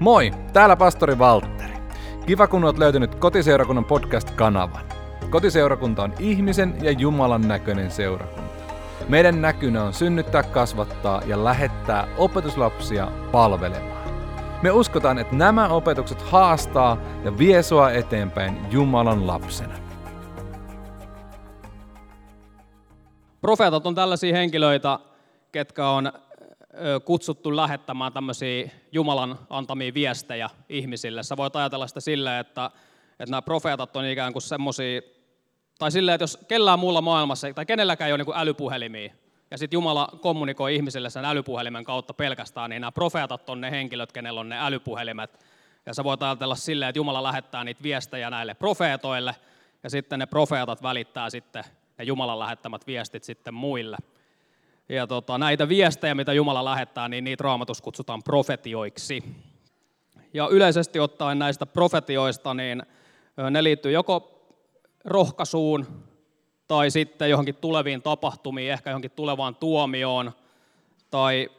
Moi, täällä pastori Valtteri. Kiva kun olet löytänyt Kotiseurakunnan podcast-kanavan. Kotiseurakunta on ihmisen ja Jumalan näköinen seurakunta. Meidän näkynä on synnyttää, kasvattaa ja lähettää opetuslapsia palvelemaan. Me uskotaan, että nämä opetukset haastaa ja vie sua eteenpäin Jumalan lapsena. Profeetat on tällaisia henkilöitä, ketkä on kutsuttu lähettämään tämmöisiä Jumalan antamia viestejä ihmisille. Sä voit ajatella sitä silleen, että, että nämä profeetat on ikään kuin semmoisia, tai silleen, että jos kellään muulla maailmassa, tai kenelläkään ei ole niin älypuhelimia, ja sitten Jumala kommunikoi ihmisille sen älypuhelimen kautta pelkästään, niin nämä profeetat on ne henkilöt, kenellä on ne älypuhelimet. Ja sä voit ajatella silleen, että Jumala lähettää niitä viestejä näille profeetoille, ja sitten ne profeetat välittää sitten ne Jumalan lähettämät viestit sitten muille. Ja tota, näitä viestejä, mitä Jumala lähettää, niin niitä raamatus kutsutaan profetioiksi. Ja yleisesti ottaen näistä profetioista, niin ne liittyy joko rohkaisuun tai sitten johonkin tuleviin tapahtumiin, ehkä johonkin tulevaan tuomioon tai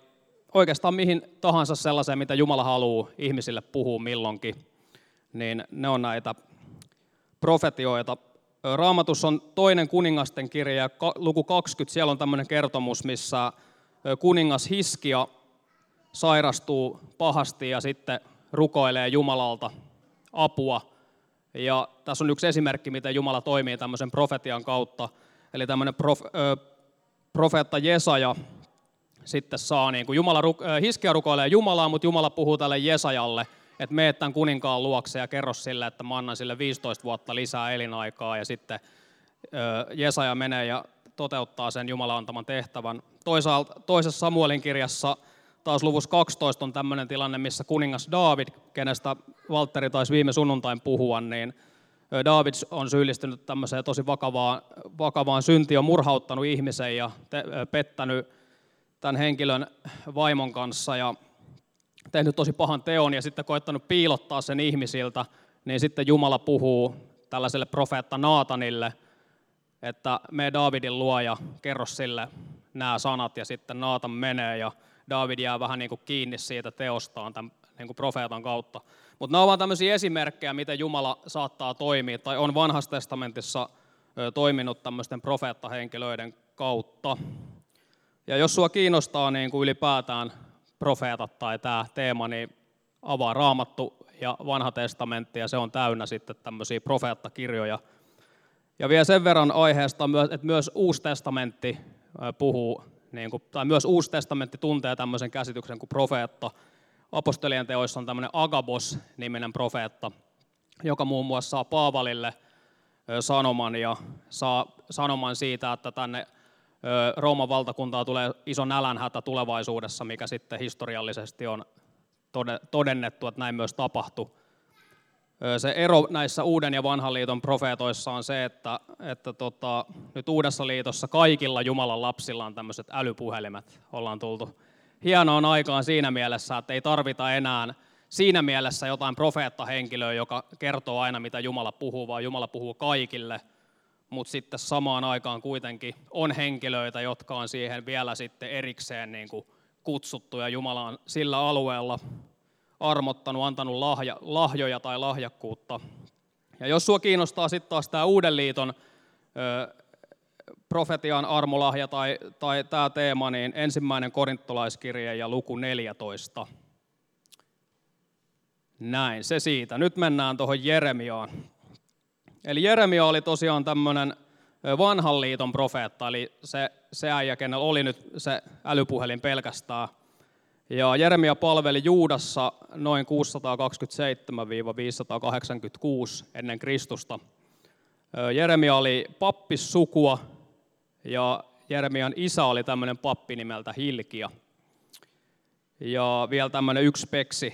oikeastaan mihin tahansa sellaiseen, mitä Jumala haluaa ihmisille puhua milloinkin, niin ne on näitä profetioita. Raamatus on toinen kuningasten kirja, luku 20, siellä on tämmöinen kertomus, missä kuningas Hiskia sairastuu pahasti ja sitten rukoilee Jumalalta apua. Ja tässä on yksi esimerkki, miten Jumala toimii tämmöisen profetian kautta. Eli tämmöinen prof, ö, profeetta Jesaja sitten saa, niin kuin Jumala, Hiskia rukoilee Jumalaa, mutta Jumala puhuu tälle Jesajalle – että mene tämän kuninkaan luokse ja kerro sille, että mä annan sille 15 vuotta lisää elinaikaa ja sitten Jesaja menee ja toteuttaa sen Jumalan antaman tehtävän. Toisaalta, toisessa Samuelin kirjassa taas luvussa 12 on tämmöinen tilanne, missä kuningas David, kenestä Valtteri taisi viime sunnuntain puhua, niin David on syyllistynyt tämmöiseen tosi vakavaan, vakavaan syntiin, on murhauttanut ihmisen ja te, pettänyt tämän henkilön vaimon kanssa ja tehnyt tosi pahan teon ja sitten koettanut piilottaa sen ihmisiltä, niin sitten Jumala puhuu tällaiselle profeetta Naatanille, että me Davidin luo ja kerro sille nämä sanat ja sitten Naatan menee ja David jää vähän niin kuin kiinni siitä teostaan tämän niin kuin profeetan kautta. Mutta nämä ovat tämmöisiä esimerkkejä, miten Jumala saattaa toimia tai on vanhassa testamentissa toiminut tämmöisten profeettahenkilöiden kautta. Ja jos sua kiinnostaa niin kuin ylipäätään profeetat tai tämä teema, niin avaa raamattu ja vanha testamentti, ja se on täynnä sitten tämmöisiä profeettakirjoja. Ja vielä sen verran aiheesta, että myös Uusi testamentti puhuu, niin kuin, tai myös Uusi testamentti tuntee tämmöisen käsityksen kuin profeetta. Apostolien teoissa on tämmöinen Agabos-niminen profeetta, joka muun muassa saa Paavalille sanoman ja saa sanoman siitä, että tänne Rooman valtakuntaa tulee iso nälänhätä tulevaisuudessa, mikä sitten historiallisesti on todennettu, että näin myös tapahtui. Se ero näissä uuden ja vanhan liiton profeetoissa on se, että, että tota, nyt uudessa liitossa kaikilla Jumalan lapsilla on tämmöiset älypuhelimet. Ollaan tultu hienoon aikaan siinä mielessä, että ei tarvita enää siinä mielessä jotain profeettahenkilöä, joka kertoo aina, mitä Jumala puhuu, vaan Jumala puhuu kaikille – mutta sitten samaan aikaan kuitenkin on henkilöitä, jotka on siihen vielä sitten erikseen niin kuin kutsuttu ja Jumala on sillä alueella armottanut, antanut lahja, lahjoja tai lahjakkuutta. Ja jos sua kiinnostaa sitten taas tämä Uuden liiton ö, profetian armolahja tai, tai tämä teema, niin ensimmäinen korintolaiskirje ja luku 14. Näin, se siitä. Nyt mennään tuohon Jeremiaan. Eli Jeremia oli tosiaan tämmöinen vanhan liiton profeetta, eli se, se äijä, kenellä oli nyt se älypuhelin pelkästään. Ja Jeremia palveli Juudassa noin 627-586 ennen Kristusta. Jeremia oli pappissukua ja Jeremian isä oli tämmöinen pappi nimeltä Hilkia. Ja vielä tämmöinen yksi peksi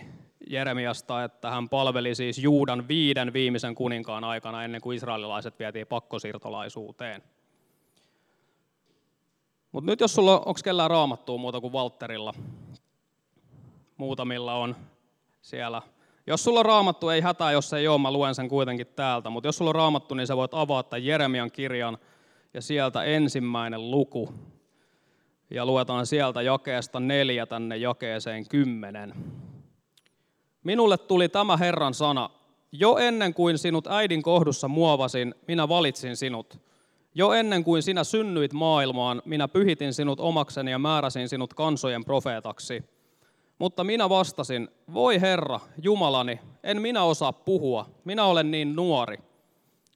Jeremiasta, että hän palveli siis Juudan viiden viimeisen kuninkaan aikana ennen kuin israelilaiset vietiin pakkosiirtolaisuuteen. Mutta nyt jos sulla onko kellään raamattua muuta kuin Walterilla, muutamilla on siellä. Jos sulla on raamattu, ei hätää, jos ei ole, mä luen sen kuitenkin täältä, mutta jos sulla on raamattu, niin sä voit avata Jeremian kirjan ja sieltä ensimmäinen luku. Ja luetaan sieltä jakeesta neljä tänne jakeeseen kymmenen. Minulle tuli tämä Herran sana, jo ennen kuin sinut äidin kohdussa muovasin, minä valitsin sinut. Jo ennen kuin sinä synnyit maailmaan, minä pyhitin sinut omakseni ja määräsin sinut kansojen profeetaksi. Mutta minä vastasin, voi Herra, Jumalani, en minä osaa puhua, minä olen niin nuori.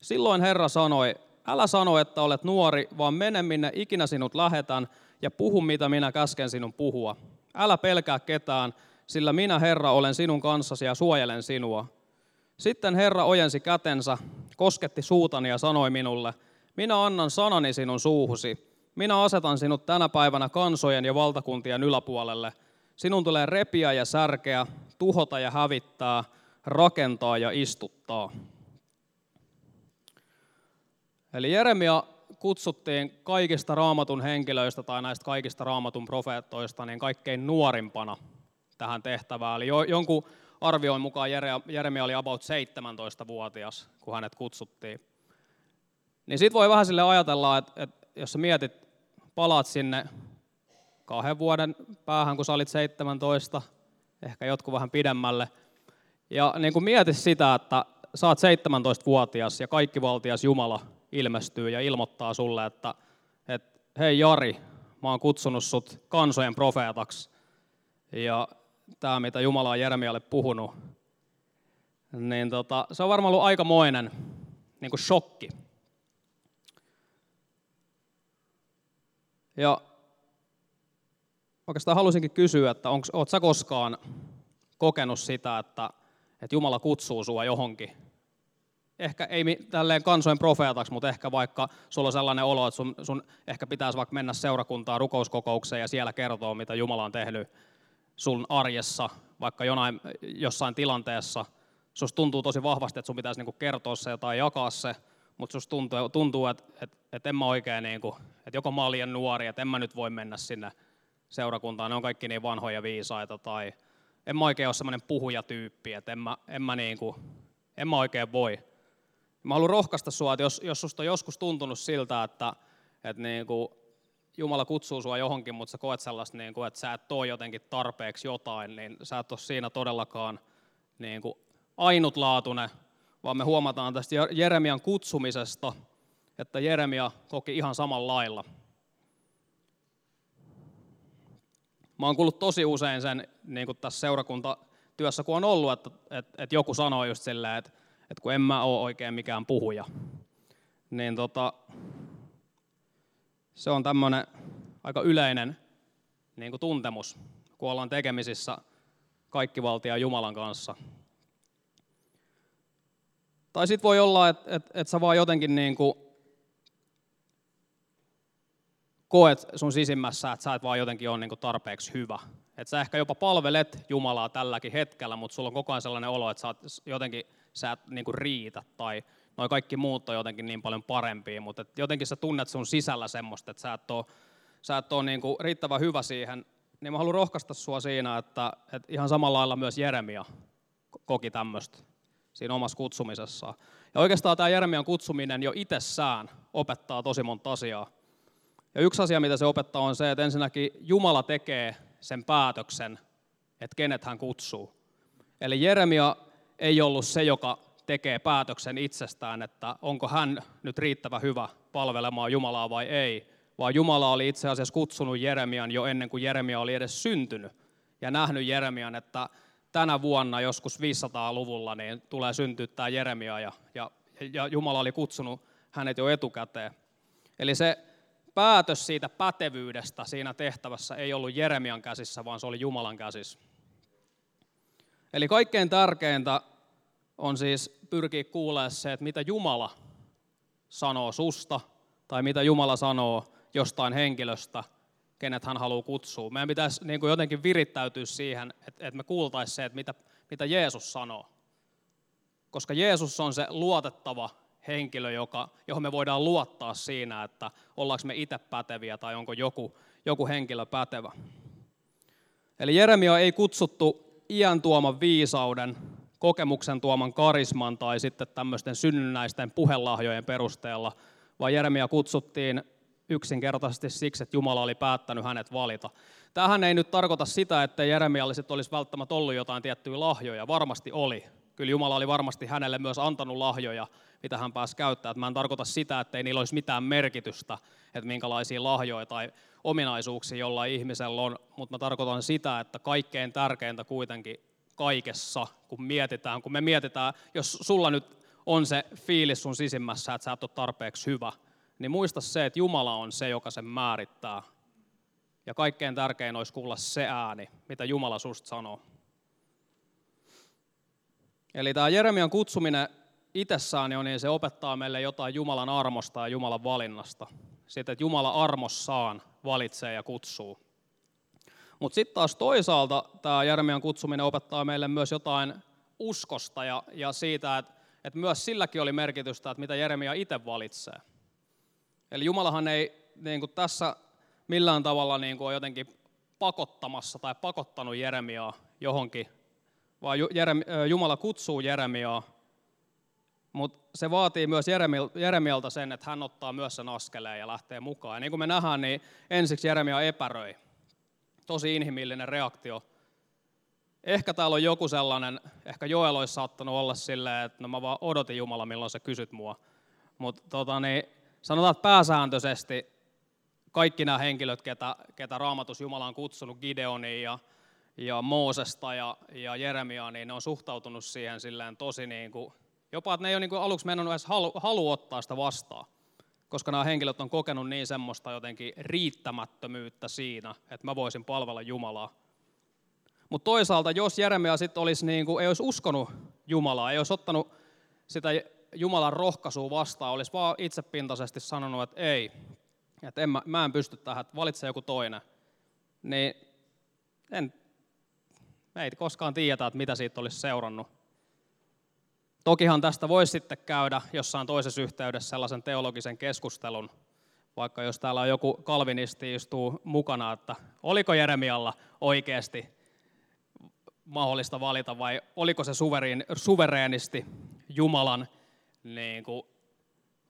Silloin Herra sanoi, älä sano, että olet nuori, vaan mene minne ikinä sinut lähetän ja puhu, mitä minä käsken sinun puhua. Älä pelkää ketään, sillä minä Herra olen sinun kanssasi ja suojelen sinua. Sitten Herra ojensi kätensä, kosketti suutani ja sanoi minulle, minä annan sanani sinun suuhusi. Minä asetan sinut tänä päivänä kansojen ja valtakuntien yläpuolelle. Sinun tulee repiä ja särkeä, tuhota ja hävittää, rakentaa ja istuttaa. Eli Jeremia kutsuttiin kaikista raamatun henkilöistä tai näistä kaikista raamatun profeettoista niin kaikkein nuorimpana tähän tehtävään. Eli jonkun arvioin mukaan Jeremia oli about 17-vuotias, kun hänet kutsuttiin. Niin sit voi vähän sille ajatella, että, että jos sä mietit, palaat sinne kahden vuoden päähän, kun sä olit 17, ehkä jotkut vähän pidemmälle, ja niin kuin mieti sitä, että sä oot 17-vuotias ja kaikkivaltias Jumala ilmestyy ja ilmoittaa sulle, että, että hei Jari, mä oon kutsunut sut kansojen profeetaksi. Ja tämä, mitä Jumala on Jeremialle puhunut, niin tota, se on varmaan ollut aikamoinen niin kuin shokki. Ja oikeastaan haluaisinkin kysyä, että oletko sä koskaan kokenut sitä, että, että Jumala kutsuu sua johonkin ehkä ei tälleen kansojen profeetaksi, mutta ehkä vaikka sulla on sellainen olo, että sun, sun ehkä pitäisi vaikka mennä seurakuntaan rukouskokoukseen ja siellä kertoa, mitä Jumala on tehnyt sun arjessa, vaikka jonain, jossain tilanteessa. Susta tuntuu tosi vahvasti, että sun pitäisi niinku kertoa se tai jakaa se, mutta susta tuntuu, tuntuu että, että, että en mä oikein, niinku, että joko mä olen liian nuori, että en mä nyt voi mennä sinne seurakuntaan, ne on kaikki niin vanhoja viisaita, tai en mä oikein ole semmoinen puhujatyyppi, että en mä, en mä, niinku, en mä oikein voi. Mä haluan rohkaista sinua, että jos, jos susta on joskus tuntunut siltä, että, että niin kuin Jumala kutsuu sinua johonkin, mutta sä koet sellaista, niin kuin, että sä et ole jotenkin tarpeeksi jotain, niin sä et ole siinä todellakaan niin kuin ainutlaatuinen, vaan me huomataan tästä Jeremian kutsumisesta, että Jeremia koki ihan samalla lailla. Mä oon kuullut tosi usein sen niin kuin tässä seurakuntatyössä, kun on ollut, että, että, että joku sanoo just silleen, että että kun en mä ole oikein mikään puhuja. Niin tota, se on tämmöinen aika yleinen niin kuin tuntemus, kun ollaan tekemisissä kaikkivaltia Jumalan kanssa. Tai sitten voi olla, että et, et sä vaan jotenkin niin kuin koet sun sisimmässä, että sä et vaan jotenkin ole niin kuin tarpeeksi hyvä. Että sä ehkä jopa palvelet Jumalaa tälläkin hetkellä, mutta sulla on koko ajan sellainen olo, että sä oot jotenkin sä et niin kuin riitä tai noi kaikki muut on jotenkin niin paljon parempia, mutta et jotenkin sä tunnet sun sisällä semmoista, että sä et ole, sä et ole niin kuin riittävän hyvä siihen, niin mä haluan rohkaista sua siinä, että, että ihan samalla lailla myös Jeremia koki tämmöistä siinä omassa kutsumisessaan. Ja oikeastaan tämä Jeremian kutsuminen jo itsessään opettaa tosi monta asiaa. Ja yksi asia, mitä se opettaa, on se, että ensinnäkin Jumala tekee sen päätöksen, että kenet hän kutsuu. Eli Jeremia ei ollut se, joka tekee päätöksen itsestään, että onko hän nyt riittävä hyvä palvelemaan Jumalaa vai ei, vaan Jumala oli itse asiassa kutsunut Jeremian jo ennen kuin Jeremia oli edes syntynyt ja nähnyt Jeremian, että tänä vuonna joskus 500-luvulla niin tulee syntyä tämä Jeremia ja, ja, ja Jumala oli kutsunut hänet jo etukäteen. Eli se päätös siitä pätevyydestä siinä tehtävässä ei ollut Jeremian käsissä, vaan se oli Jumalan käsissä. Eli kaikkein tärkeintä on siis pyrkiä kuulemaan se, että mitä Jumala sanoo susta, tai mitä Jumala sanoo jostain henkilöstä, kenet hän haluaa kutsua. Meidän pitäisi niin kuin jotenkin virittäytyä siihen, että, että me kuultaisiin se, että mitä, mitä Jeesus sanoo. Koska Jeesus on se luotettava henkilö, joka, johon me voidaan luottaa siinä, että ollaanko me itse päteviä tai onko joku, joku henkilö pätevä. Eli Jeremia ei kutsuttu iän tuoman viisauden, kokemuksen tuoman karisman tai sitten tämmöisten synnynnäisten puhelahjojen perusteella, vaan Jeremia kutsuttiin yksinkertaisesti siksi, että Jumala oli päättänyt hänet valita. Tähän ei nyt tarkoita sitä, että Jeremialliset olisi välttämättä ollut jotain tiettyjä lahjoja. Varmasti oli. Kyllä Jumala oli varmasti hänelle myös antanut lahjoja, mitä hän pääsi käyttämään. Mä en tarkoita sitä, että ei niillä olisi mitään merkitystä, että minkälaisia lahjoja tai ominaisuuksia jollain ihmisellä on, mutta mä tarkoitan sitä, että kaikkein tärkeintä kuitenkin kaikessa, kun mietitään, kun me mietitään, jos sulla nyt on se fiilis sun sisimmässä, että sä et ole tarpeeksi hyvä, niin muista se, että Jumala on se, joka sen määrittää. Ja kaikkein tärkein olisi kuulla se ääni, mitä Jumala susta sanoo. Eli tämä Jeremian kutsuminen itsessään, niin se opettaa meille jotain Jumalan armosta ja Jumalan valinnasta. Siitä, että Jumala armossaan valitsee ja kutsuu. Mutta sitten taas toisaalta tämä Jeremian kutsuminen opettaa meille myös jotain uskosta ja, ja siitä, että, että myös silläkin oli merkitystä, että mitä Jeremia itse valitsee. Eli Jumalahan ei niin kuin tässä millään tavalla niin kuin jotenkin pakottamassa tai pakottanut Jeremiaa johonkin, vaan Jumala kutsuu Jeremiaa, mutta se vaatii myös Jeremialta sen, että hän ottaa myös sen askeleen ja lähtee mukaan. Ja niin kuin me nähdään, niin ensiksi Jeremia epäröi. Tosi inhimillinen reaktio. Ehkä täällä on joku sellainen, ehkä Joel olisi saattanut olla silleen, että no mä vaan odotin Jumala, milloin sä kysyt mua. Mutta tota, niin, sanotaan, että pääsääntöisesti kaikki nämä henkilöt, ketä, ketä Raamatus Jumala on kutsunut, Gideonia ja, ja Moosesta ja, ja Jeremiaa, niin ne on suhtautunut siihen silleen tosi niin kuin, jopa, että ne ei ole niin kuin aluksi mennyt edes halu, halu ottaa sitä vastaan, koska nämä henkilöt on kokenut niin semmoista jotenkin riittämättömyyttä siinä, että mä voisin palvella Jumalaa. Mutta toisaalta, jos Jeremia sitten olisi niin kuin, ei olisi uskonut Jumalaa, ei olisi ottanut sitä Jumalan rohkaisua vastaan, olisi vaan itsepintaisesti sanonut, että ei, että en, mä, mä en pysty tähän, että valitse joku toinen, niin en, ei koskaan tiedetä, että mitä siitä olisi seurannut. Tokihan tästä voisi sitten käydä jossain toisessa yhteydessä sellaisen teologisen keskustelun, vaikka jos täällä on joku kalvinisti istuu mukana, että oliko Jeremialla oikeasti mahdollista valita vai oliko se suvereenisti Jumalan niin kuin,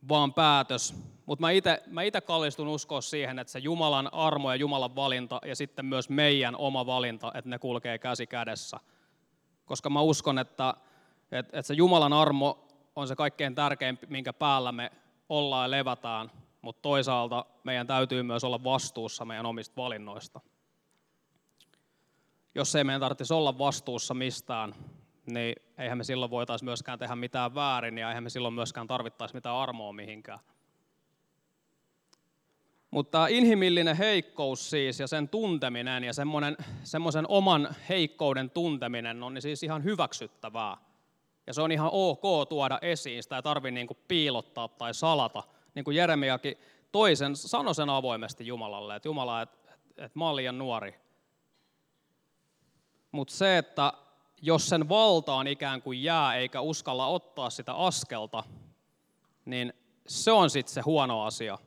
vaan päätös. Mutta mä itse mä kallistun uskoa siihen, että se Jumalan armo ja Jumalan valinta ja sitten myös meidän oma valinta, että ne kulkee käsi kädessä. Koska mä uskon, että, että, että se Jumalan armo on se kaikkein tärkein, minkä päällä me ollaan ja levätään, mutta toisaalta meidän täytyy myös olla vastuussa meidän omista valinnoista. Jos ei meidän tarvitsisi olla vastuussa mistään, niin eihän me silloin voitaisiin myöskään tehdä mitään väärin ja eihän me silloin myöskään tarvittaisi mitään armoa mihinkään. Mutta inhimillinen heikkous siis ja sen tunteminen ja semmoisen oman heikkouden tunteminen on niin siis ihan hyväksyttävää. Ja se on ihan ok tuoda esiin, sitä ei tarvitse niin kuin piilottaa tai salata. Niin kuin Jeremiakin toisen sanoi sen avoimesti Jumalalle, että Jumala, että, että mä liian nuori. Mutta se, että jos sen valtaan ikään kuin jää eikä uskalla ottaa sitä askelta, niin se on sitten se huono asia.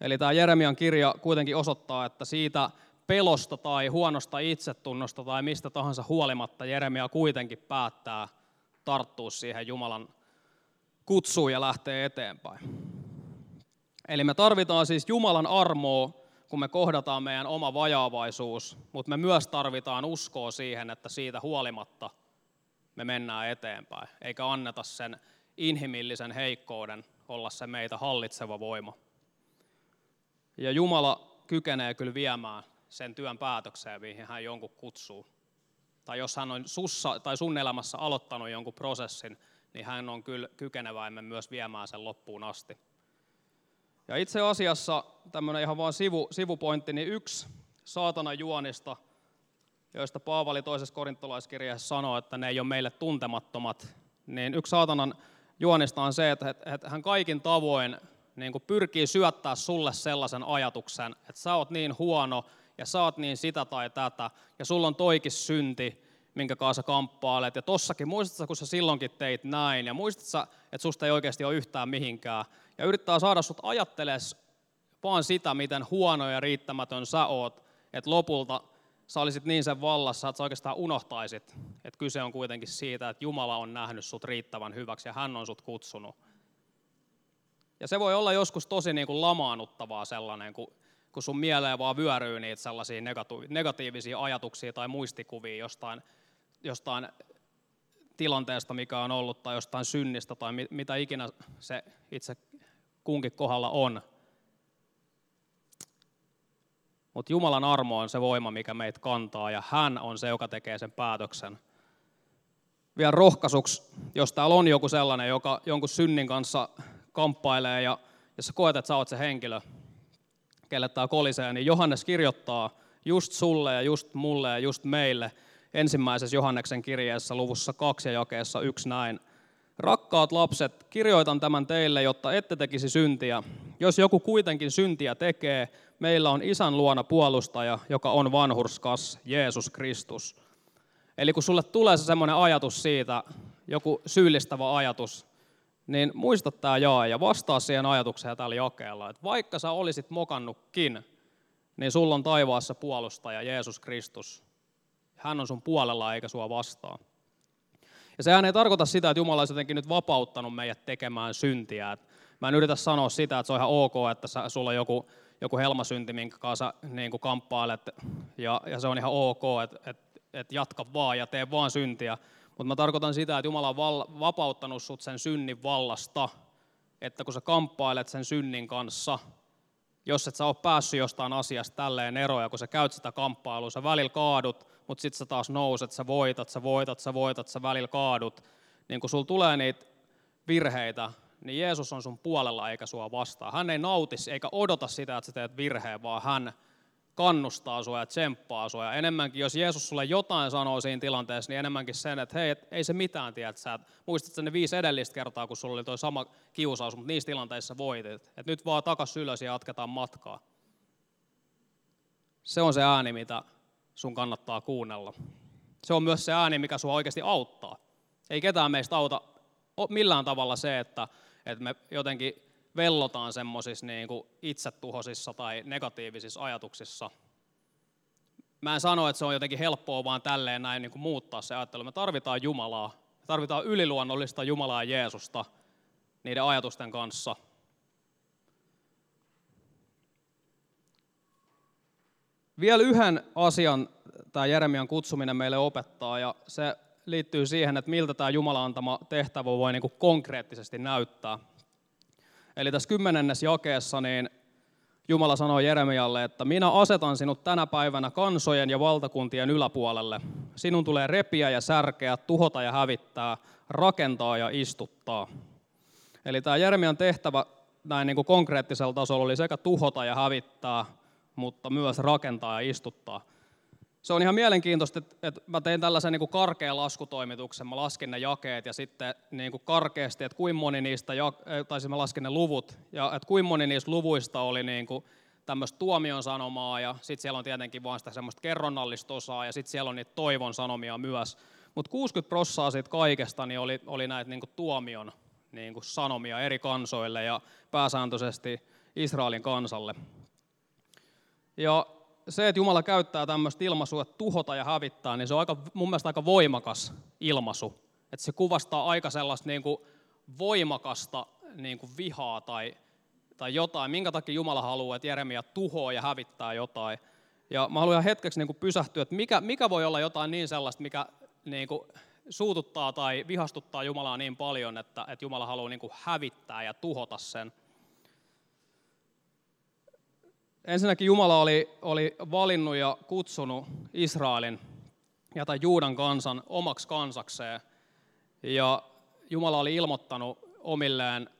Eli tämä Jeremian kirja kuitenkin osoittaa, että siitä pelosta tai huonosta itsetunnosta tai mistä tahansa huolimatta Jeremia kuitenkin päättää tarttua siihen Jumalan kutsuun ja lähtee eteenpäin. Eli me tarvitaan siis Jumalan armoa kun me kohdataan meidän oma vajaavaisuus, mutta me myös tarvitaan uskoa siihen, että siitä huolimatta me mennään eteenpäin, eikä anneta sen inhimillisen heikkouden olla se meitä hallitseva voima. Ja Jumala kykenee kyllä viemään sen työn päätökseen, mihin hän jonkun kutsuu. Tai jos hän on sussa tai sun elämässä aloittanut jonkun prosessin, niin hän on kyllä kykeneväimme myös viemään sen loppuun asti. Ja itse asiassa tämmöinen ihan vaan sivu, sivupointti, niin yksi saatana juonista, joista Paavali toisessa korintolaiskirjassa sanoo, että ne ei ole meille tuntemattomat, niin yksi saatanan juonista on se, että hän kaikin tavoin niin kuin pyrkii syöttää sulle sellaisen ajatuksen, että sä oot niin huono ja oot niin sitä tai tätä ja sulla on toikin synti, minkä kanssa kamppailet. Ja tossakin, muistatko, kun sä silloinkin teit näin ja muistatko, että susta ei oikeasti ole yhtään mihinkään ja yrittää saada sut ajattelemaan vaan sitä, miten huono ja riittämätön sä oot, että lopulta sä olisit niin sen vallassa, että sä oikeastaan unohtaisit, että kyse on kuitenkin siitä, että Jumala on nähnyt sut riittävän hyväksi ja hän on sut kutsunut. Ja se voi olla joskus tosi niin kuin lamaannuttavaa sellainen, kun, kun sun mieleen vaan vyöryy niitä sellaisia negatiivisia ajatuksia tai muistikuvia jostain, jostain tilanteesta, mikä on ollut, tai jostain synnistä, tai mitä ikinä se itse kunkin kohdalla on. Mutta Jumalan armo on se voima, mikä meitä kantaa, ja hän on se, joka tekee sen päätöksen. Vielä rohkaisuksi, jos täällä on joku sellainen, joka jonkun synnin kanssa kamppailee, ja jos sä koet, että sä oot se henkilö, kelle tämä kolisee, niin Johannes kirjoittaa just sulle ja just mulle ja just meille ensimmäisessä Johanneksen kirjeessä luvussa 2 ja jakeessa 1 näin. Rakkaat lapset, kirjoitan tämän teille, jotta ette tekisi syntiä. Jos joku kuitenkin syntiä tekee, meillä on isän luona puolustaja, joka on vanhurskas, Jeesus Kristus. Eli kun sulle tulee se semmoinen ajatus siitä, joku syyllistävä ajatus, niin muista tämä jaa ja vastaa siihen ajatukseen tällä jakeella, että vaikka sä olisit mokannutkin, niin sulla on taivaassa puolustaja Jeesus Kristus. Hän on sun puolella eikä sua vastaan. Ja sehän ei tarkoita sitä, että Jumala olisi jotenkin nyt vapauttanut meidät tekemään syntiä. Mä en yritä sanoa sitä, että se on ihan ok, että sulla on joku, joku helmasynti, minkä kanssa niin kuin kamppailet, ja, ja se on ihan ok, että, että, että jatka vaan ja tee vaan syntiä. Mutta mä tarkoitan sitä, että Jumala on val, vapauttanut sut sen synnin vallasta, että kun sä kamppailet sen synnin kanssa, jos et sä ole päässyt jostain asiasta tälleen eroja, kun sä käyt sitä kamppailua, sä välillä kaadut, mutta sitten sä taas nouset, sä voitat, sä voitat, sä voitat, sä välillä kaadut, niin kun sulla tulee niitä virheitä, niin Jeesus on sun puolella eikä sua vastaan. Hän ei nautis eikä odota sitä, että sä teet virheen, vaan hän kannustaa sua ja tsemppaa sua. Ja enemmänkin, jos Jeesus sulle jotain sanoo siinä tilanteessa, niin enemmänkin sen, että hei, ei se mitään tiedä. Sä muistatko ne viisi edellistä kertaa, kun sulla oli tuo sama kiusaus, mutta niissä tilanteissa voitit. Että nyt vaan takas ylös ja jatketaan matkaa. Se on se ääni, mitä sun kannattaa kuunnella. Se on myös se ääni, mikä sua oikeasti auttaa. Ei ketään meistä auta millään tavalla se, että, että me jotenkin vellotaan semmoisissa niin itsetuhoisissa tai negatiivisissa ajatuksissa. Mä en sano, että se on jotenkin helppoa vaan tälleen näin niin kuin muuttaa se ajattelu. Me tarvitaan Jumalaa. Me tarvitaan yliluonnollista Jumalaa Jeesusta niiden ajatusten kanssa. Vielä yhden asian tämä Jeremian kutsuminen meille opettaa, ja se liittyy siihen, että miltä tämä Jumalan antama tehtävä voi niin kuin konkreettisesti näyttää. Eli tässä kymmenennes jakeessa niin Jumala sanoi Jeremialle, että minä asetan sinut tänä päivänä kansojen ja valtakuntien yläpuolelle. Sinun tulee repiä ja särkeä, tuhota ja hävittää, rakentaa ja istuttaa. Eli tämä Jeremian tehtävä näin niin kuin konkreettisella tasolla oli sekä tuhota ja hävittää, mutta myös rakentaa ja istuttaa se on ihan mielenkiintoista, että, että mä tein tällaisen niin kuin karkean laskutoimituksen, mä laskin ne jakeet ja sitten niin kuin karkeasti, että kuinka moni niistä, tai siis mä laskin ne luvut, ja että kuinka moni niistä luvuista oli niin kuin tämmöistä tuomion sanomaa, ja sitten siellä on tietenkin vaan sitä semmoista kerronnallista osaa, ja sitten siellä on niitä toivon sanomia myös. Mutta 60 prossaa siitä kaikesta niin oli, oli näitä niin kuin tuomion niin kuin sanomia eri kansoille ja pääsääntöisesti Israelin kansalle. Ja se, että Jumala käyttää tämmöistä ilmaisua, että tuhota ja hävittää, niin se on aika, mun mielestä aika voimakas ilmaisu. Että se kuvastaa aika sellaista niin kuin voimakasta niin kuin vihaa tai, tai jotain. Minkä takia Jumala haluaa, että Jeremia tuhoaa ja hävittää jotain. Ja mä haluan hetkeksi niin kuin pysähtyä, että mikä, mikä voi olla jotain niin sellaista, mikä niin kuin suututtaa tai vihastuttaa Jumalaa niin paljon, että, että Jumala haluaa niin kuin hävittää ja tuhota sen – Ensinnäkin Jumala oli, oli valinnut ja kutsunut Israelin ja tai Juudan kansan omaksi kansakseen. Ja Jumala oli ilmoittanut omilleen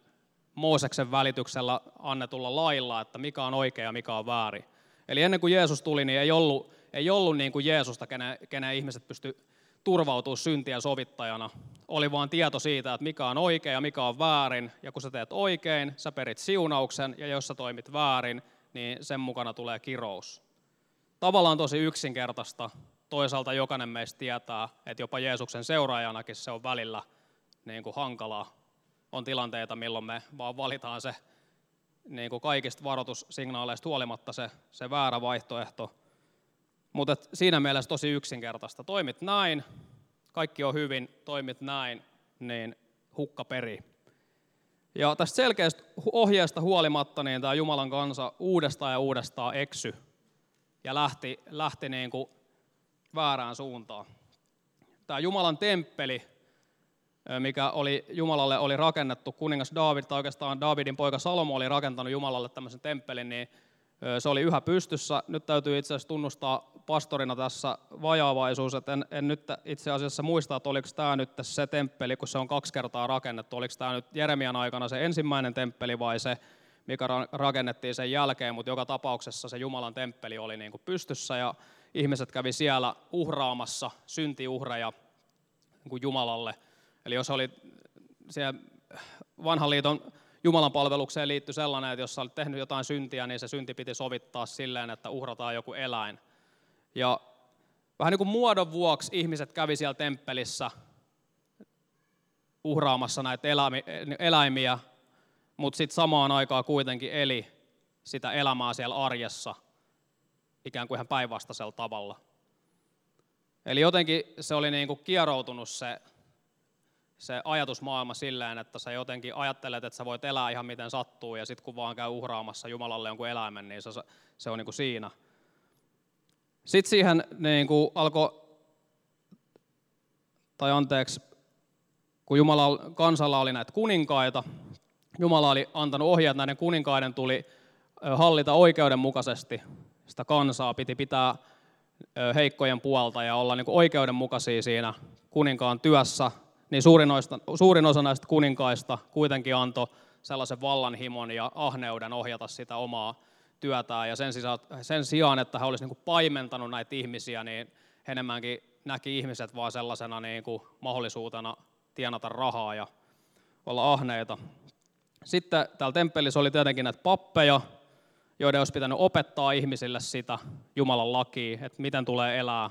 Mooseksen välityksellä annetulla lailla, että mikä on oikea ja mikä on väärin. Eli ennen kuin Jeesus tuli, niin ei ollut, ei ollut niin kuin Jeesusta, kenen, kenen ihmiset pysty turvautumaan syntien sovittajana. Oli vaan tieto siitä, että mikä on oikea ja mikä on väärin. Ja kun sä teet oikein, sä perit siunauksen, ja jos sä toimit väärin, niin sen mukana tulee kirous. Tavallaan tosi yksinkertaista. Toisaalta jokainen meistä tietää, että jopa Jeesuksen seuraajanakin se on välillä niin kuin hankalaa. On tilanteita, milloin me vaan valitaan se niin kuin kaikista varoitussignaaleista huolimatta se, se väärä vaihtoehto. Mutta siinä mielessä tosi yksinkertaista. Toimit näin, kaikki on hyvin, toimit näin, niin hukka peri. Ja tästä selkeästä ohjeesta huolimatta niin tämä Jumalan kansa uudestaan ja uudestaan eksy ja lähti, lähti niin kuin väärään suuntaan. Tämä Jumalan temppeli, mikä oli Jumalalle oli rakennettu, kuningas David, tai oikeastaan Davidin poika Salomo oli rakentanut Jumalalle tämmöisen temppelin, niin se oli yhä pystyssä. Nyt täytyy itse asiassa tunnustaa pastorina tässä vajaavaisuus, että en, en nyt itse asiassa muista, että oliko tämä nyt se temppeli, kun se on kaksi kertaa rakennettu, oliko tämä nyt Jeremian aikana se ensimmäinen temppeli vai se, mikä rakennettiin sen jälkeen, mutta joka tapauksessa se Jumalan temppeli oli niin kuin pystyssä ja ihmiset kävi siellä uhraamassa syntiuhreja niin kuin Jumalalle. Eli jos oli siellä vanhan liiton Jumalan palvelukseen liittyi sellainen, että jos sä olit tehnyt jotain syntiä, niin se synti piti sovittaa silleen, että uhrataan joku eläin. Ja vähän niin kuin muodon vuoksi ihmiset kävi siellä temppelissä uhraamassa näitä eläimiä, mutta sitten samaan aikaan kuitenkin eli sitä elämää siellä arjessa ikään kuin ihan päinvastaisella tavalla. Eli jotenkin se oli niin kuin kieroutunut se se ajatusmaailma silleen, että sä jotenkin ajattelet, että sä voit elää ihan miten sattuu, ja sitten kun vaan käy uhraamassa Jumalalle jonkun eläimen, niin se, se on niin kuin siinä. Sitten siihen niin kuin alkoi, tai anteeksi, kun Jumala kansalla oli näitä kuninkaita, Jumala oli antanut ohjeet, näiden kuninkaiden tuli hallita oikeudenmukaisesti sitä kansaa, piti pitää heikkojen puolta ja olla niin kuin oikeudenmukaisia siinä kuninkaan työssä, niin suurin, oista, suurin osa näistä kuninkaista kuitenkin antoi sellaisen vallanhimon ja ahneuden ohjata sitä omaa työtään. Ja sen, sisään, sen sijaan, että he olisivat niin paimentanut näitä ihmisiä, niin he enemmänkin näki ihmiset vaan sellaisena niin kuin mahdollisuutena tienata rahaa ja olla ahneita. Sitten täällä temppelissä oli tietenkin näitä pappeja, joiden olisi pitänyt opettaa ihmisille sitä Jumalan lakia, että miten tulee elää.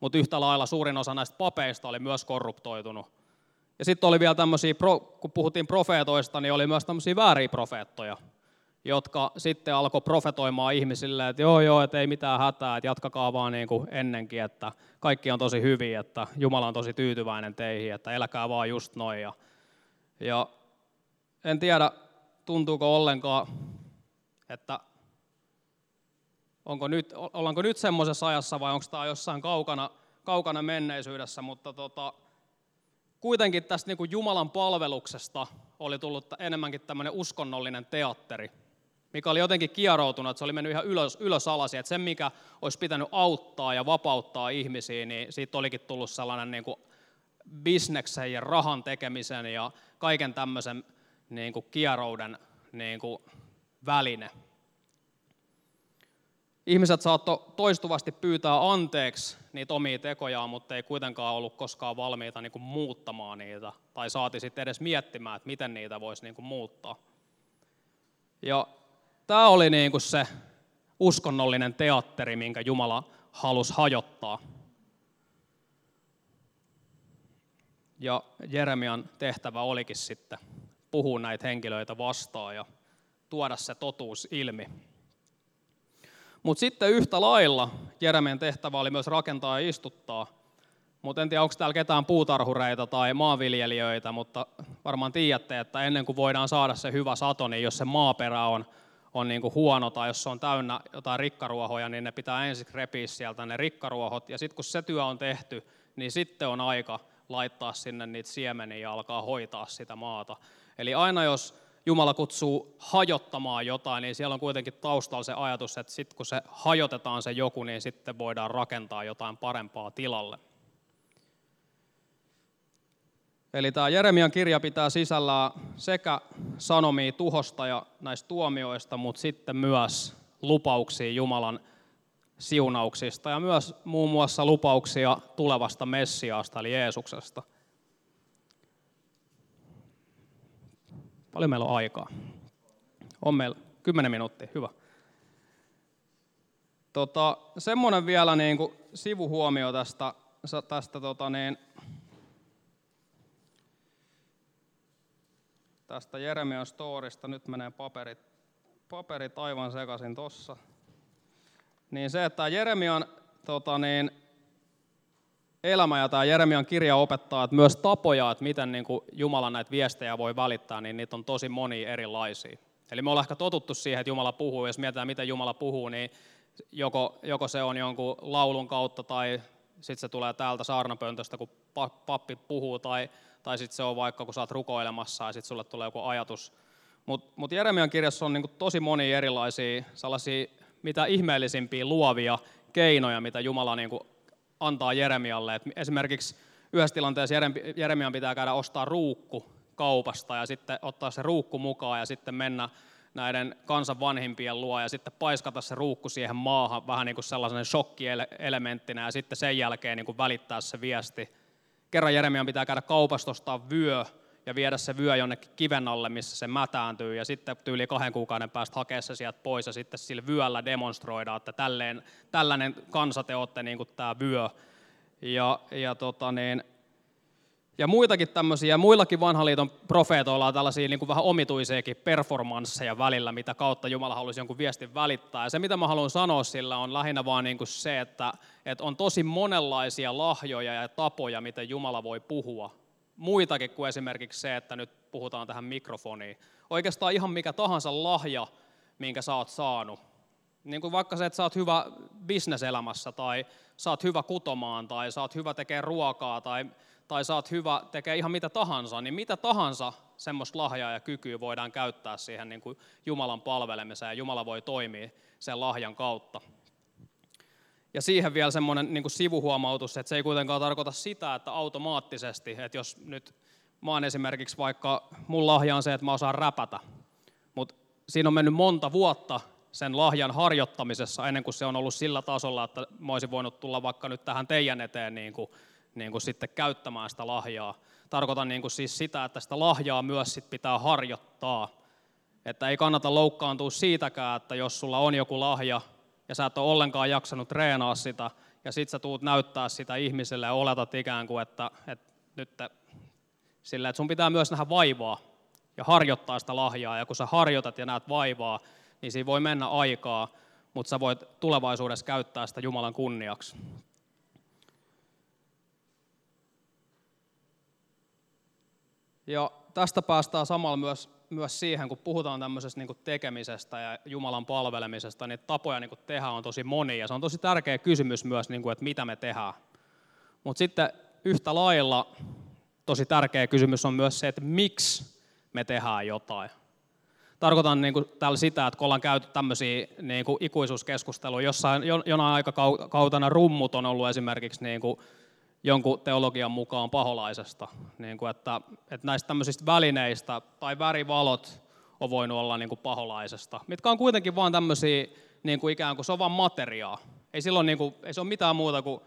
Mutta yhtä lailla suurin osa näistä papeista oli myös korruptoitunut ja sitten oli vielä tämmöisiä, kun puhuttiin profeetoista, niin oli myös tämmöisiä vääriä profeettoja, jotka sitten alkoi profetoimaan ihmisille, että joo joo, että ei mitään hätää, että jatkakaa vaan niin kuin ennenkin, että kaikki on tosi hyviä, että Jumala on tosi tyytyväinen teihin, että eläkää vaan just noin. Ja, ja en tiedä, tuntuuko ollenkaan, että onko nyt, ollaanko nyt semmoisessa ajassa vai onko tämä jossain kaukana, kaukana menneisyydessä, mutta tota, kuitenkin tästä niin kuin Jumalan palveluksesta oli tullut enemmänkin tämmöinen uskonnollinen teatteri, mikä oli jotenkin kieroutunut, että se oli mennyt ihan ylös, ylös alasi, että se mikä olisi pitänyt auttaa ja vapauttaa ihmisiä, niin siitä olikin tullut sellainen niin kuin bisneksen ja rahan tekemisen ja kaiken tämmöisen niin kuin kierouden niin kuin väline. Ihmiset saattoi toistuvasti pyytää anteeksi niitä omia tekojaan, mutta ei kuitenkaan ollut koskaan valmiita niin kuin muuttamaan niitä, tai saati sitten edes miettimään, että miten niitä voisi niin kuin muuttaa. Ja tämä oli niin kuin se uskonnollinen teatteri, minkä Jumala halusi hajottaa. Ja Jeremian tehtävä olikin sitten puhua näitä henkilöitä vastaan ja tuoda se totuus ilmi. Mutta sitten yhtä lailla Jeremian tehtävä oli myös rakentaa ja istuttaa. Mutta en tiedä, onko täällä ketään puutarhureita tai maanviljelijöitä, mutta varmaan tiedätte, että ennen kuin voidaan saada se hyvä sato, niin jos se maaperä on, on niin kuin huono tai jos se on täynnä jotain rikkaruohoja, niin ne pitää ensin repiä sieltä ne rikkaruohot. Ja sitten kun se työ on tehty, niin sitten on aika laittaa sinne niitä siemeniä ja alkaa hoitaa sitä maata. Eli aina jos Jumala kutsuu hajottamaan jotain, niin siellä on kuitenkin taustalla se ajatus, että sitten kun se hajotetaan se joku, niin sitten voidaan rakentaa jotain parempaa tilalle. Eli tämä Jeremian kirja pitää sisällään sekä sanomia tuhosta ja näistä tuomioista, mutta sitten myös lupauksia Jumalan siunauksista ja myös muun muassa lupauksia tulevasta Messiaasta eli Jeesuksesta – Paljon meillä on aikaa? On meillä 10 minuuttia, hyvä. Tota, semmoinen vielä niin kuin sivuhuomio tästä, tästä, tota niin, tästä Jeremian storista. Nyt menee paperit, paperit aivan sekaisin tossa. Niin se, että Jeremian tota niin, elämä ja tämä Jeremian kirja opettaa, että myös tapoja, että miten niin Jumala näitä viestejä voi välittää, niin niitä on tosi moni erilaisia. Eli me ollaan ehkä totuttu siihen, että Jumala puhuu, jos mietitään, miten Jumala puhuu, niin joko, joko se on jonkun laulun kautta tai sitten se tulee täältä saarnapöntöstä, kun pappi puhuu, tai, tai sitten se on vaikka, kun sä oot rukoilemassa ja sitten sulle tulee joku ajatus. Mutta mut Jeremian kirjassa on niinku tosi monia erilaisia sellaisia mitä ihmeellisimpiä luovia keinoja, mitä Jumala niinku antaa Jeremialle. Et esimerkiksi yhdessä tilanteessa Jeremian pitää käydä ostaa ruukku kaupasta ja sitten ottaa se ruukku mukaan ja sitten mennä näiden kansan vanhimpien luo ja sitten paiskata se ruukku siihen maahan vähän niin kuin sellaisen shokkielementtinä ja sitten sen jälkeen niin kuin välittää se viesti. Kerran Jeremian pitää käydä kaupasta ostaa vyö ja viedä se vyö jonnekin kiven alle, missä se mätääntyy ja sitten tyyli kahden kuukauden päästä hakea se sieltä pois ja sitten sillä vyöllä demonstroida, että tälleen, tällainen kansa te olette niin kuin tämä vyö. Ja, ja tota niin, ja muitakin tämmöisiä, muillakin vanhan liiton profeetoilla on tällaisia niin kuin vähän omituisiakin performansseja välillä, mitä kautta Jumala haluaisi jonkun viestin välittää. Ja se, mitä mä haluan sanoa sillä, on lähinnä vaan niin kuin se, että, että on tosi monenlaisia lahjoja ja tapoja, miten Jumala voi puhua. Muitakin kuin esimerkiksi se, että nyt puhutaan tähän mikrofoniin. Oikeastaan ihan mikä tahansa lahja, minkä sä oot saanut. Niin kuin vaikka se, että sä oot hyvä bisneselämässä tai sä oot hyvä kutomaan tai sä oot hyvä tekemään ruokaa tai tai sä oot hyvä tekee ihan mitä tahansa, niin mitä tahansa semmoista lahjaa ja kykyä voidaan käyttää siihen niin kuin Jumalan palvelemiseen ja Jumala voi toimia sen lahjan kautta. Ja siihen vielä semmoinen niin kuin sivuhuomautus, että se ei kuitenkaan tarkoita sitä, että automaattisesti, että jos nyt mä oon esimerkiksi vaikka, mun lahja on se, että mä osaan räpätä, mutta siinä on mennyt monta vuotta sen lahjan harjoittamisessa ennen kuin se on ollut sillä tasolla, että mä olisin voinut tulla vaikka nyt tähän teidän eteen niin kuin niin kuin sitten käyttämään sitä lahjaa. Tarkoitan niin kuin siis sitä, että sitä lahjaa myös sit pitää harjoittaa. Että ei kannata loukkaantua siitäkään, että jos sulla on joku lahja ja sä et ole ollenkaan jaksanut treenaa sitä, ja sit sä tuut näyttää sitä ihmiselle ja oletat ikään kuin, että, että nyt sillä, että sun pitää myös nähdä vaivaa ja harjoittaa sitä lahjaa, ja kun sä harjoitat ja näet vaivaa, niin siinä voi mennä aikaa, mutta sä voit tulevaisuudessa käyttää sitä Jumalan kunniaksi. Ja tästä päästään samalla myös, myös siihen, kun puhutaan tämmöisestä niin tekemisestä ja Jumalan palvelemisesta, niin tapoja niin tehdä on tosi monia. Se on tosi tärkeä kysymys myös, niin kuin, että mitä me tehdään. Mutta sitten yhtä lailla tosi tärkeä kysymys on myös se, että miksi me tehdään jotain. Tarkoitan niin kuin täällä sitä, että kun ollaan käyty tämmöisiä niin kuin ikuisuuskeskusteluja, jossain, jonain aikakautena rummut on ollut esimerkiksi niin kuin jonkun teologian mukaan paholaisesta. Niin kuin, että, että näistä tämmöisistä välineistä tai värivalot on voinut olla niin kuin paholaisesta, mitkä on kuitenkin vain tämmöisiä niin kuin ikään kuin se on vain materiaa. Ei, silloin niin kuin, ei se ole mitään muuta kuin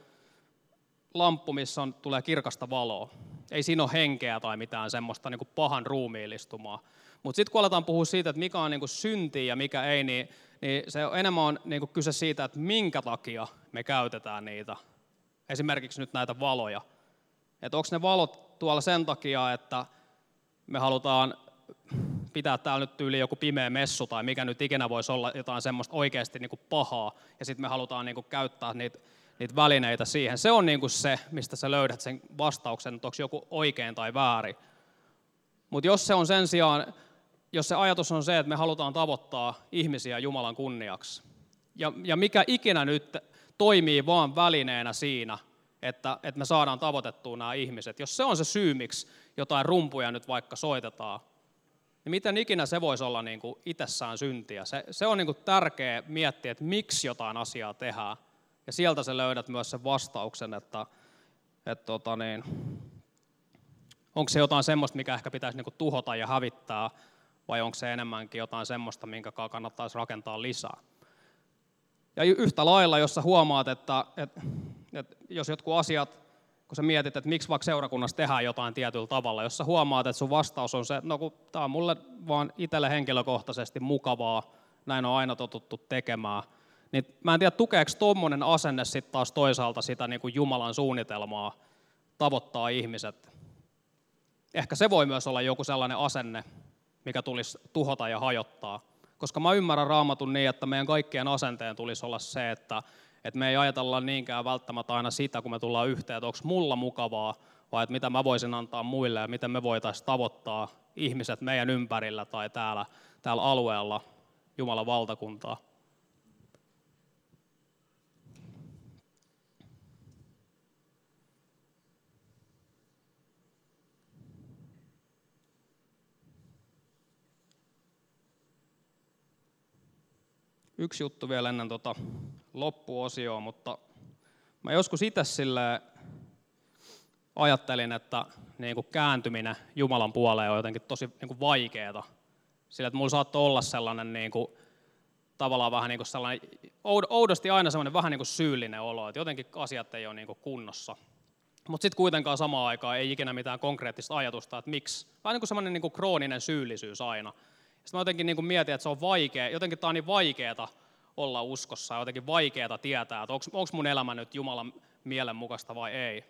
lamppu, missä on, tulee kirkasta valoa. Ei siinä ole henkeä tai mitään semmoista niin kuin pahan ruumiillistumaa. Mutta sitten kun aletaan puhua siitä, että mikä on niin kuin synti ja mikä ei, niin, niin se on enemmän on niin kuin kyse siitä, että minkä takia me käytetään niitä esimerkiksi nyt näitä valoja. Että onko ne valot tuolla sen takia, että me halutaan pitää täällä nyt tyyli joku pimeä messu tai mikä nyt ikinä voisi olla jotain semmoista oikeasti niin kuin pahaa, ja sitten me halutaan niin kuin käyttää niitä, niitä välineitä siihen. Se on niin kuin se, mistä sä löydät sen vastauksen, että onko joku oikein tai väärin. Mutta jos se on sen sijaan, jos se ajatus on se, että me halutaan tavoittaa ihmisiä Jumalan kunniaksi, ja, ja mikä ikinä nyt toimii vaan välineenä siinä, että, että me saadaan tavoitettua nämä ihmiset. Jos se on se syy, miksi jotain rumpuja nyt vaikka soitetaan, niin miten ikinä se voisi olla niin kuin itsessään syntiä? Se, se on niin kuin tärkeä miettiä, että miksi jotain asiaa tehdään. Ja sieltä sä löydät myös sen vastauksen, että, että tota niin, onko se jotain semmoista, mikä ehkä pitäisi niin kuin tuhota ja hävittää, vai onko se enemmänkin jotain semmoista, minkä kannattaisi rakentaa lisää. Ja yhtä lailla, jos sä huomaat, että, että, että jos jotkut asiat, kun sä mietit, että miksi vaikka seurakunnassa tehdään jotain tietyllä tavalla, jos sä huomaat, että sun vastaus on se, että no kun tämä on mulle vaan itselle henkilökohtaisesti mukavaa, näin on aina totuttu tekemään, niin mä en tiedä, tukeeko tuommoinen asenne sitten taas toisaalta sitä niin kuin Jumalan suunnitelmaa tavoittaa ihmiset. Ehkä se voi myös olla joku sellainen asenne, mikä tulisi tuhota ja hajottaa. Koska mä ymmärrän raamatun niin, että meidän kaikkien asenteen tulisi olla se, että, että me ei ajatella niinkään välttämättä aina sitä, kun me tullaan yhteen, että onko mulla mukavaa, vai että mitä mä voisin antaa muille ja miten me voitaisiin tavoittaa ihmiset meidän ympärillä tai täällä, täällä alueella Jumalan valtakuntaa. Yksi juttu vielä ennen tota loppuosioa, mutta mä joskus itse sille ajattelin, että niin kuin kääntyminen Jumalan puoleen on jotenkin tosi niin kuin vaikeaa. Sillä että mulla saattoi olla sellainen niin kuin, tavallaan vähän niin kuin sellainen, oudosti aina sellainen vähän niin kuin syyllinen olo, että jotenkin asiat ei ole niin kuin kunnossa. Mutta sitten kuitenkaan samaan aikaan ei ikinä mitään konkreettista ajatusta, että miksi. Vähän niin kuin sellainen niin kuin krooninen syyllisyys aina. Sitten mä jotenkin niin kuin mietin, että se on vaikea, jotenkin tämä on niin vaikeaa olla uskossa, jotenkin vaikeaa tietää, että onko mun elämä nyt Jumalan mielenmukaista vai ei.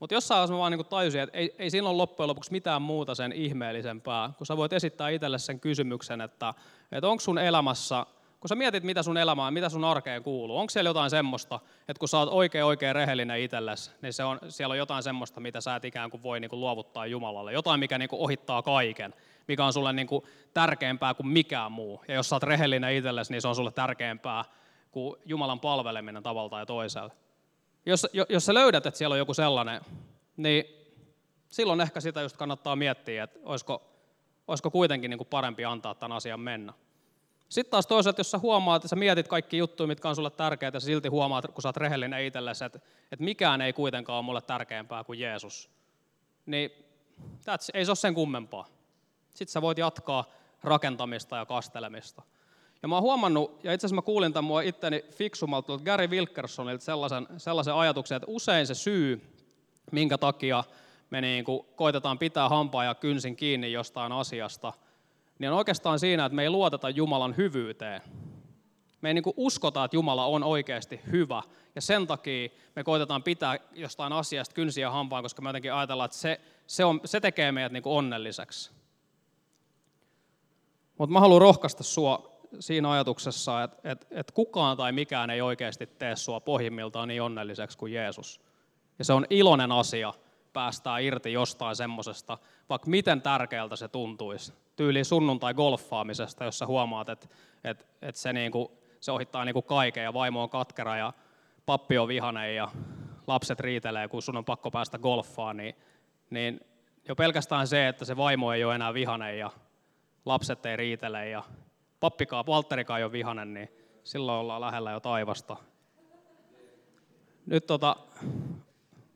Mutta jossain vaiheessa mä vaan niin tajusin, että ei, ei ole loppujen lopuksi mitään muuta sen ihmeellisempää, kun sä voit esittää itselle sen kysymyksen, että, että onko sun elämässä, kun sä mietit, mitä sun elämään, mitä sun arkeen kuuluu, onko siellä jotain semmoista, että kun sä oot oikein oikein rehellinen itsellesi, niin se on, siellä on jotain semmoista, mitä sä et ikään kuin voi niin kuin luovuttaa Jumalalle, jotain, mikä niin kuin ohittaa kaiken, mikä on sulle niin kuin tärkeämpää kuin mikään muu. Ja jos sä oot rehellinen itsellesi, niin se on sulle tärkeämpää kuin Jumalan palveleminen tavalla tai toisella. Jos, jos sä löydät, että siellä on joku sellainen, niin silloin ehkä sitä just kannattaa miettiä, että olisiko, olisiko kuitenkin niin kuin parempi antaa tämän asian mennä. Sitten taas toisaalta, jos sä huomaat, että sä mietit kaikki juttuja, mitkä on sulle tärkeitä, ja silti huomaat, kun sä oot rehellinen itsellesi, että, että mikään ei kuitenkaan ole mulle tärkeämpää kuin Jeesus, niin that's, ei se ole sen kummempaa. Sitten sä voit jatkaa rakentamista ja kastelemista. Ja mä oon huomannut, ja itse asiassa mä kuulin tämän mua itteni fiksumalta Gary Wilkersonilta sellaisen, sellaisen ajatuksen, että usein se syy, minkä takia me niin koitetaan pitää hampaa ja kynsin kiinni jostain asiasta, niin on oikeastaan siinä, että me ei luoteta Jumalan hyvyyteen. Me ei niin kuin uskota, että Jumala on oikeasti hyvä, ja sen takia me koitetaan pitää jostain asiasta kynsiä hampaan, koska me jotenkin ajatellaan, että se, se, on, se tekee meidät niin kuin onnelliseksi. Mutta mä haluan rohkaista sua siinä ajatuksessa, että, että, että kukaan tai mikään ei oikeasti tee sua pohjimmiltaan niin onnelliseksi kuin Jeesus. Ja se on iloinen asia päästää irti jostain semmosesta, vaikka miten tärkeältä se tuntuisi. Tyyli sunnuntai golfaamisesta, jossa huomaat, että, että, että se, niin kuin, se ohittaa niin kuin kaiken ja vaimo on katkera ja pappi on vihane ja lapset riitelee, kun sun on pakko päästä golfaan, niin, niin jo pelkästään se, että se vaimo ei ole enää vihane ja lapset ei riitele ja pappikaan, Valtterikaan ei ole vihanen, niin silloin ollaan lähellä jo taivasta. Nyt tota,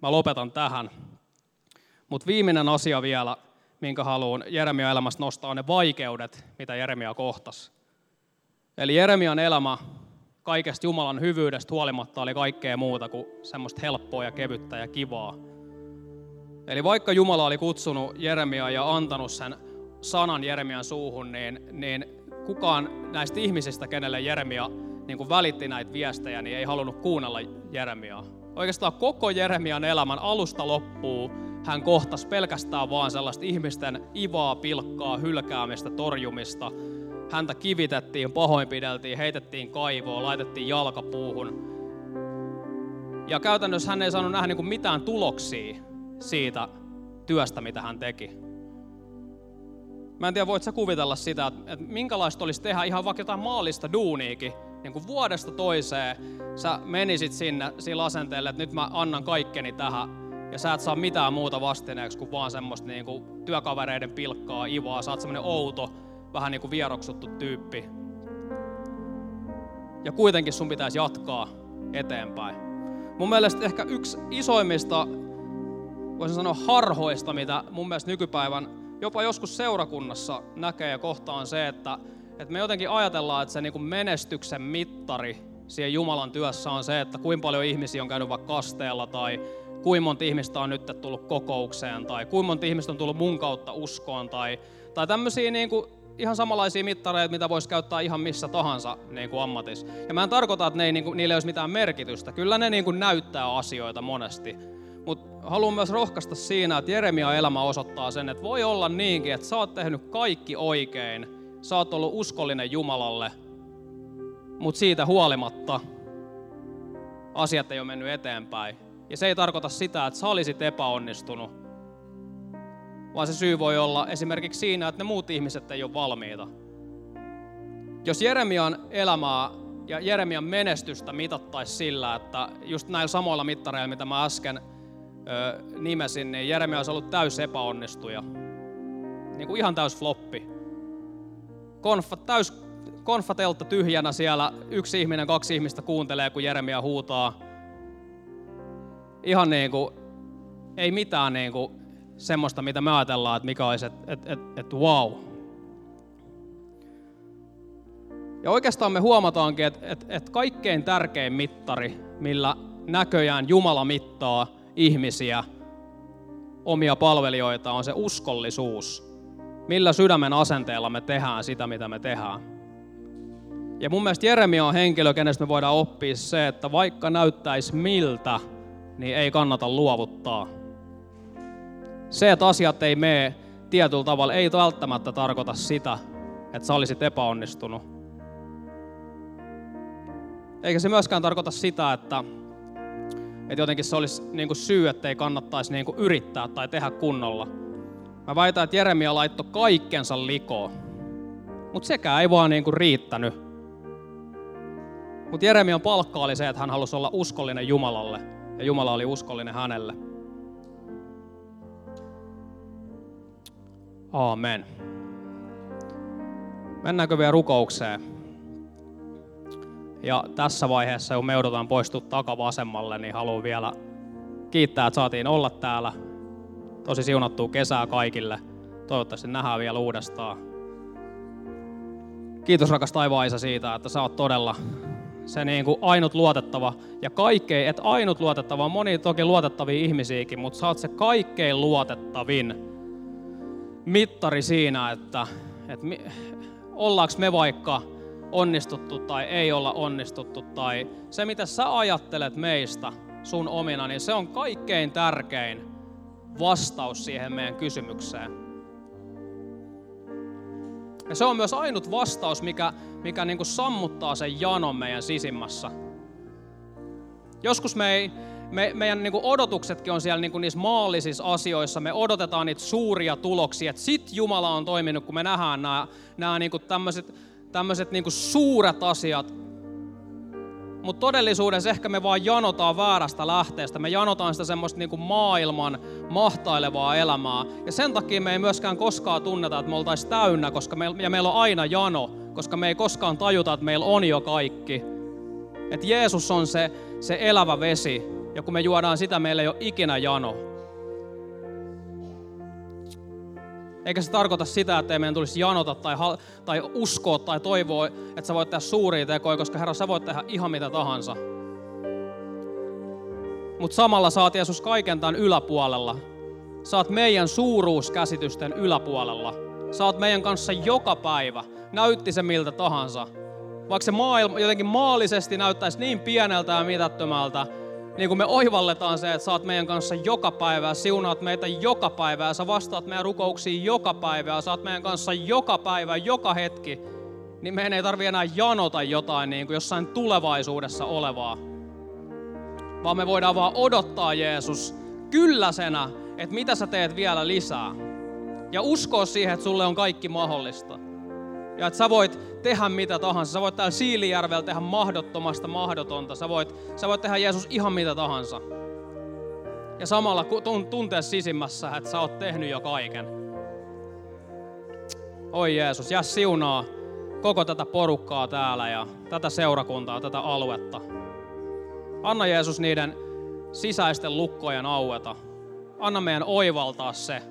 mä lopetan tähän. Mutta viimeinen asia vielä, minkä haluan Jeremia elämästä nostaa, on ne vaikeudet, mitä Jeremia kohtasi. Eli Jeremian elämä kaikesta Jumalan hyvyydestä huolimatta oli kaikkea muuta kuin semmoista helppoa ja kevyttä ja kivaa. Eli vaikka Jumala oli kutsunut Jeremiaa ja antanut sen sanan Jeremian suuhun, niin, niin kukaan näistä ihmisistä, kenelle Jeremia niin välitti näitä viestejä, niin ei halunnut kuunnella Jeremiaa. Oikeastaan koko Jeremian elämän alusta loppuu hän kohtasi pelkästään vaan sellaista ihmisten ivaa, pilkkaa, hylkäämistä, torjumista. Häntä kivitettiin, pahoinpideltiin, heitettiin kaivoon, laitettiin jalkapuuhun. Ja käytännössä hän ei saanut nähdä niin mitään tuloksia siitä työstä, mitä hän teki. Mä en tiedä, voit sä kuvitella sitä, että minkälaista olisi tehdä ihan vaikka jotain maallista duuniikin, niin kuin vuodesta toiseen sä menisit sinne sillä asenteella, että nyt mä annan kaikkeni tähän, ja sä et saa mitään muuta vastineeksi kuin vaan semmoista niin kuin työkavereiden pilkkaa, ivaa, sä oot semmoinen outo, vähän niin kuin vieroksuttu tyyppi. Ja kuitenkin sun pitäisi jatkaa eteenpäin. Mun mielestä ehkä yksi isoimmista, voisin sanoa harhoista, mitä mun mielestä nykypäivän jopa joskus seurakunnassa näkee ja kohtaan se, että, että me jotenkin ajatellaan, että se niin kuin menestyksen mittari siihen Jumalan työssä on se, että kuinka paljon ihmisiä on käynyt vaikka kasteella tai kuinka monta ihmistä on nyt tullut kokoukseen tai kuinka monta ihmistä on tullut mun kautta uskoon tai, tai tämmöisiä niin kuin ihan samanlaisia mittareita, mitä voisi käyttää ihan missä tahansa niin kuin ammatissa. Ja mä en tarkoita, että ne ei, niin kuin, niillä ei olisi mitään merkitystä. Kyllä ne niin kuin näyttää asioita monesti. Mutta haluan myös rohkaista siinä, että Jeremia elämä osoittaa sen, että voi olla niinkin, että sä oot tehnyt kaikki oikein, sä oot ollut uskollinen Jumalalle, mutta siitä huolimatta asiat ei ole mennyt eteenpäin. Ja se ei tarkoita sitä, että sä olisit epäonnistunut, vaan se syy voi olla esimerkiksi siinä, että ne muut ihmiset ei ole valmiita. Jos Jeremian elämää ja Jeremian menestystä mitattaisi sillä, että just näillä samoilla mittareilla, mitä mä äsken ö, nimesin, niin Jeremia olisi ollut täys epäonnistuja. Niin kuin ihan täys floppi. Konfa, täys konfatelta tyhjänä siellä yksi ihminen, kaksi ihmistä kuuntelee, kun Jeremia huutaa. Ihan niin kuin, ei mitään niin kuin semmoista, mitä me ajatellaan, että mikä olisi, että et, et, et, wow. Ja oikeastaan me huomataankin, että et, et kaikkein tärkein mittari, millä näköjään Jumala mittaa ihmisiä, omia palvelijoita, on se uskollisuus. Millä sydämen asenteella me tehdään sitä, mitä me tehdään. Ja mun mielestä Jeremia on henkilö, kenestä me voidaan oppia se, että vaikka näyttäisi miltä, niin ei kannata luovuttaa. Se, että asiat ei mene tietyllä tavalla, ei välttämättä tarkoita sitä, että sä olisit epäonnistunut. Eikä se myöskään tarkoita sitä, että, että jotenkin se olisi niin kuin syy, että ei kannattaisi niin kuin yrittää tai tehdä kunnolla. Mä väitän, että Jeremia laittoi kaikkensa likoon. Mutta sekään ei vaan niin kuin riittänyt mutta Jeremian palkka oli se, että hän halusi olla uskollinen Jumalalle ja Jumala oli uskollinen hänelle. Aamen. Mennäänkö vielä rukoukseen? Ja tässä vaiheessa, kun me joudutaan poistua takavasemmalle, niin haluan vielä kiittää, että saatiin olla täällä. Tosi siunattua kesää kaikille. Toivottavasti nähdään vielä uudestaan. Kiitos rakas taivaan siitä, että sä oot todella se niin kuin ainut luotettava. Ja kaikkein, et ainut luotettava, on moni toki luotettavia ihmisiäkin, mutta sä oot se kaikkein luotettavin mittari siinä, että, että mi, ollaanko me vaikka onnistuttu tai ei olla onnistuttu, tai se mitä sä ajattelet meistä sun omina, niin se on kaikkein tärkein vastaus siihen meidän kysymykseen. Ja se on myös ainut vastaus, mikä, mikä niin kuin sammuttaa sen janon meidän sisimmässä. Joskus me ei, me, meidän niin odotuksetkin on siellä niin kuin niissä maallisissa asioissa. Me odotetaan niitä suuria tuloksia, että sit Jumala on toiminut, kun me nähdään nämä, nämä niin tämmöiset, tämmöiset niin suuret asiat mutta todellisuudessa ehkä me vaan janotaan väärästä lähteestä. Me janotaan sitä semmoista niin maailman mahtailevaa elämää. Ja sen takia me ei myöskään koskaan tunneta, että me oltaisiin täynnä, koska me, ja meillä on aina jano, koska me ei koskaan tajuta, että meillä on jo kaikki. Että Jeesus on se, se elävä vesi, ja kun me juodaan sitä, meillä ei ole ikinä jano. Eikä se tarkoita sitä, että ei meidän tulisi janota tai, tai uskoa tai toivoa, että sä voit tehdä suuria tekoja, koska Herra, sä voit tehdä ihan mitä tahansa. Mutta samalla saat Jeesus kaiken tämän yläpuolella. Saat meidän suuruuskäsitysten yläpuolella. Saat meidän kanssa joka päivä. Näytti se miltä tahansa. Vaikka se maailma jotenkin maallisesti näyttäisi niin pieneltä ja mitättömältä, niin kun me oivalletaan se, että sä oot meidän kanssa joka päivä, siunaat meitä joka päivä, sä vastaat meidän rukouksiin joka päivä, sä oot meidän kanssa joka päivä, joka hetki, niin meidän ei tarvi enää janota jotain niin kuin jossain tulevaisuudessa olevaa. Vaan me voidaan vaan odottaa Jeesus kylläsenä, että mitä sä teet vielä lisää. Ja uskoa siihen, että sulle on kaikki mahdollista. Ja että sä voit tehdä mitä tahansa. Sä voit täällä Siilijärvellä tehdä mahdottomasta mahdotonta. Sä voit, sä voit tehdä Jeesus ihan mitä tahansa. Ja samalla tuntea sisimmässä, että sä oot tehnyt jo kaiken. Oi Jeesus, jää siunaa koko tätä porukkaa täällä ja tätä seurakuntaa, tätä aluetta. Anna Jeesus niiden sisäisten lukkojen aueta. Anna meidän oivaltaa se,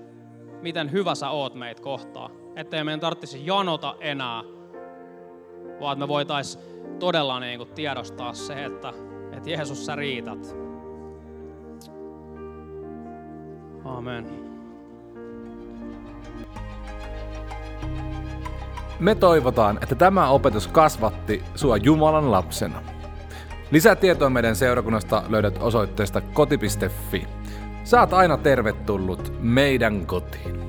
miten hyvä sä oot meitä kohtaa ettei meidän tarvitsisi janota enää, vaan me voitaisiin todella niin kuin tiedostaa se, että, että Jeesus sä riität. Amen. Me toivotaan, että tämä opetus kasvatti sua Jumalan lapsena. Lisätietoa meidän seurakunnasta löydät osoitteesta koti.fi. Saat aina tervetullut meidän kotiin.